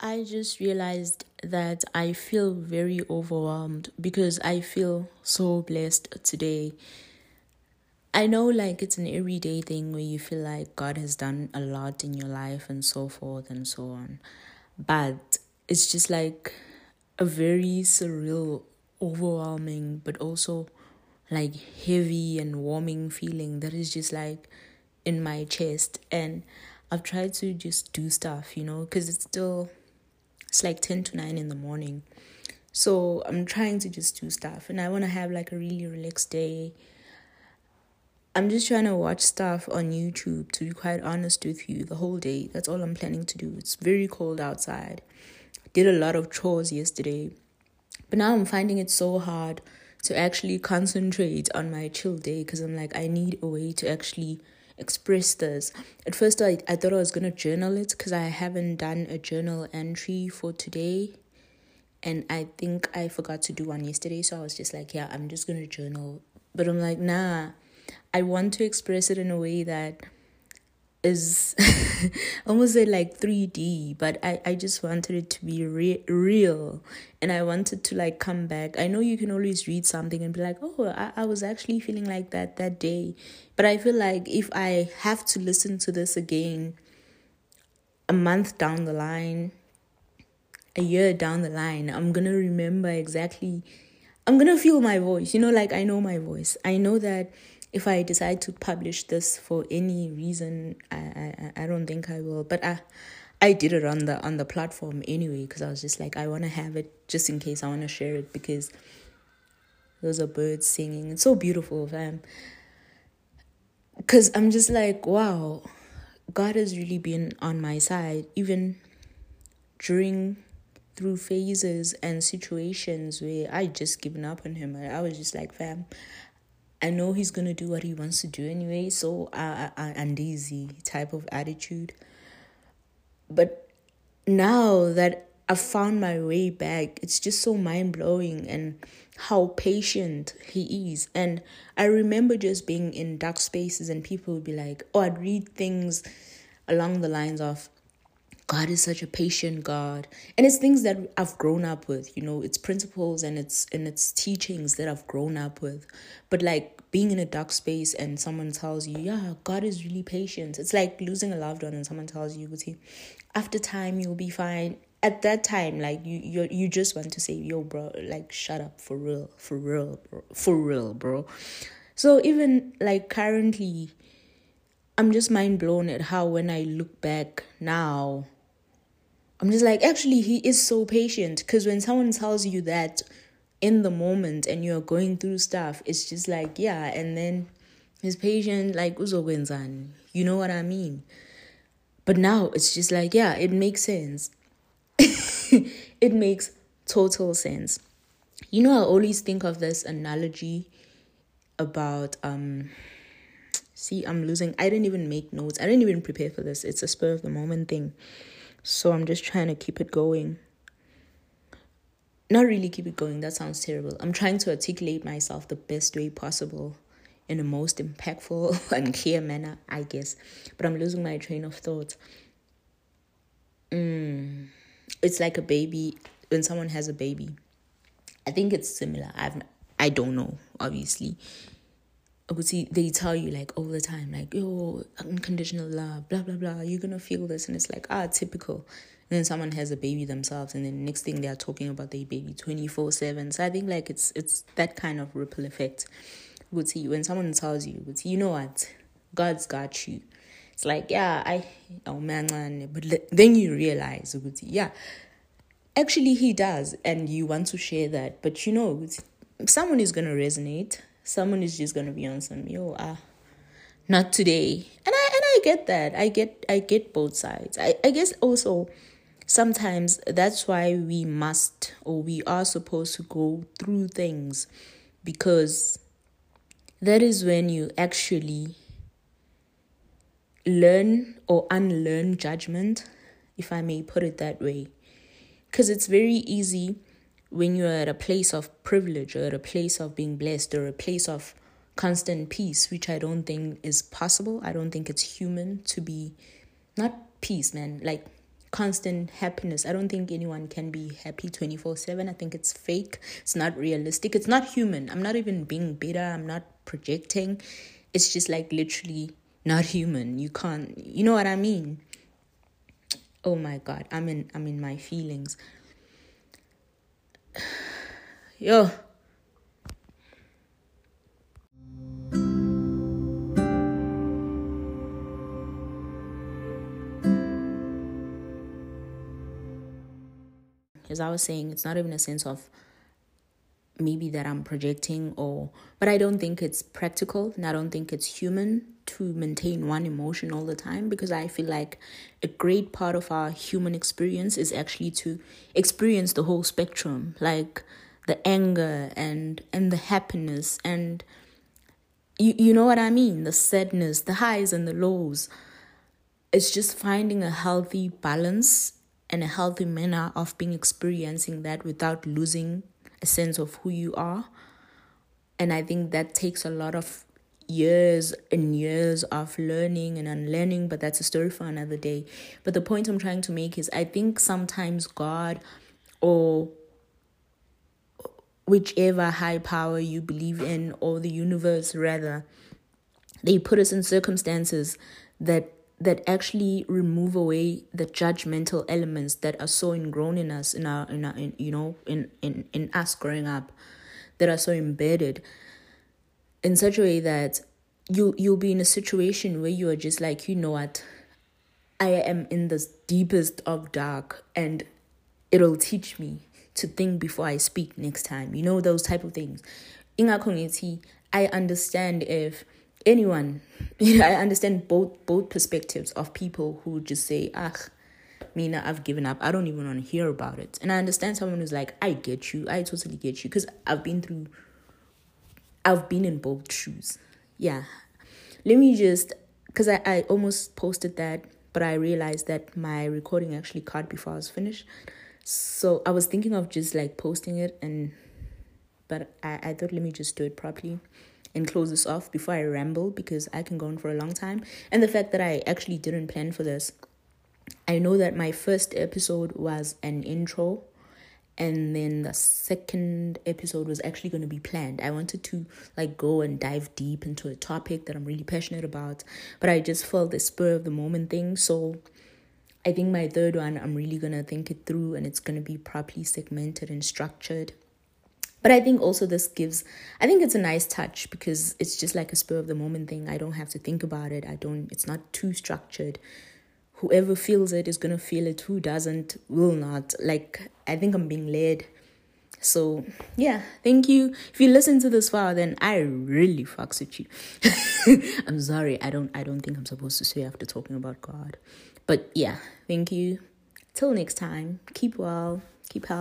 I just realized that I feel very overwhelmed because I feel so blessed today. I know, like, it's an everyday thing where you feel like God has done a lot in your life and so forth and so on. But it's just like a very surreal, overwhelming, but also like heavy and warming feeling that is just like in my chest. And I've tried to just do stuff, you know, because it's still it's like 10 to 9 in the morning. So I'm trying to just do stuff and I want to have like a really relaxed day. I'm just trying to watch stuff on YouTube to be quite honest with you the whole day. That's all I'm planning to do. It's very cold outside. Did a lot of chores yesterday. But now I'm finding it so hard to actually concentrate on my chill day because I'm like I need a way to actually express this. At first, I, I thought I was going to journal it because I haven't done a journal entry for today. And I think I forgot to do one yesterday. So I was just like, yeah, I'm just going to journal. But I'm like, nah, I want to express it in a way that is almost like 3D, but I, I just wanted it to be re- real and I wanted to like come back. I know you can always read something and be like, oh, I, I was actually feeling like that that day. But I feel like if I have to listen to this again a month down the line, a year down the line, I'm gonna remember exactly, I'm gonna feel my voice. You know, like I know my voice. I know that if I decide to publish this for any reason, I I, I don't think I will. But I I did it on the on the platform anyway because I was just like I want to have it just in case I want to share it because those are birds singing. It's so beautiful, fam. Because I'm just like, wow, God has really been on my side, even during through phases and situations where I just given up on him. I, I was just like, fam, I know he's gonna do what he wants to do anyway, so I, I, I and easy type of attitude. But now that I've found my way back, it's just so mind blowing and how patient he is. And I remember just being in dark spaces and people would be like, oh, I'd read things along the lines of, God is such a patient God. And it's things that I've grown up with, you know, it's principles and it's and it's teachings that I've grown up with. But like being in a dark space and someone tells you, Yeah, God is really patient. It's like losing a loved one and someone tells you, see, after time you'll be fine. At that time, like you you you just want to say, Yo, bro, like shut up for real, for real, bro, for real, bro. So even like currently I'm just mind blown at how when I look back now I'm just like, actually, he is so patient. Because when someone tells you that in the moment and you're going through stuff, it's just like, yeah. And then he's patient, like, uzogwenzani. You know what I mean? But now it's just like, yeah, it makes sense. it makes total sense. You know, I always think of this analogy about um see i'm losing i didn't even make notes i didn't even prepare for this it's a spur of the moment thing so I'm just trying to keep it going. Not really keep it going, that sounds terrible. I'm trying to articulate myself the best way possible in the most impactful and clear manner, I guess. But I'm losing my train of thought. Mm, it's like a baby when someone has a baby. I think it's similar. I've I don't know, obviously see they tell you like all the time like yo unconditional love blah blah blah you're gonna feel this. And it's like ah typical. And then someone has a baby themselves and then next thing they are talking about their baby 24 7 so i think like it's it's that kind of ripple effect. Would see when someone tells you would see you know what? God's got you. It's like yeah i oh man man. But then you realize would see yeah actually he does and you want to share that. But you know someone is going to resonate someone is just gonna be on some yo ah not today. And i and i get that. I get i get both sides. I i guess also sometimes that's why we must or we are supposed to go through things because that is when you actually learn or unlearn judgment if i may put it that way. Because it's very easy when you're at a place of privilege or at a place of being blessed or a place of constant peace, which I don't think is possible. I don't think it's human to be not peace, man, like constant happiness. I don't think anyone can be happy 24 7. I think it's fake. It's not realistic. It's not human. I'm not even being bitter. I'm not projecting. It's just like literally not human. You can't, you know what I mean? Oh my God. I'm in, I'm in my feelings. Yo. As I was saying, it's not even a sense of maybe that I'm projecting or but I don't think it's practical and I don't think it's human to maintain one emotion all the time because I feel like a great part of our human experience is actually to experience the whole spectrum like the anger and and the happiness and you you know what I mean? The sadness the highs and the lows. It's just finding a healthy balance and a healthy manner of being experiencing that without losing a sense of who you are and I think that takes a lot of years and years of learning and unlearning, but that's a story for another day. But the point I'm trying to make is I think sometimes God or whichever high power you believe in, or the universe rather, they put us in circumstances that that actually remove away the judgmental elements that are so ingrown in us in our in our in, you know in in in us growing up that are so embedded in such a way that you you'll be in a situation where you are just like you know what? I am in the deepest of dark and it'll teach me to think before i speak next time. You know those type of things. In our community i understand if anyone you know i understand both both perspectives of people who just say ah Mina, I've given up. I don't even want to hear about it. And I understand someone who's like, I get you. I totally get you. Because I've been through I've been in both shoes. Yeah. Let me just, because I, I almost posted that, but I realized that my recording actually cut before I was finished. So I was thinking of just like posting it and, but I, I thought let me just do it properly and close this off before I ramble because I can go on for a long time. And the fact that I actually didn't plan for this. I know that my first episode was an intro and then the second episode was actually going to be planned i wanted to like go and dive deep into a topic that i'm really passionate about but i just felt the spur of the moment thing so i think my third one i'm really going to think it through and it's going to be properly segmented and structured but i think also this gives i think it's a nice touch because it's just like a spur of the moment thing. I don't have to think about it. I don't it's not too structured. Whoever feels it is gonna feel it. Who doesn't will not. Like i think i'm being led. So yeah thank you. If you listen to this far then i really fucks with you. I'm sorry. I don't i don't think i'm supposed to say after talking about god. But yeah thank you. Till next time. Keep well. Keep healthy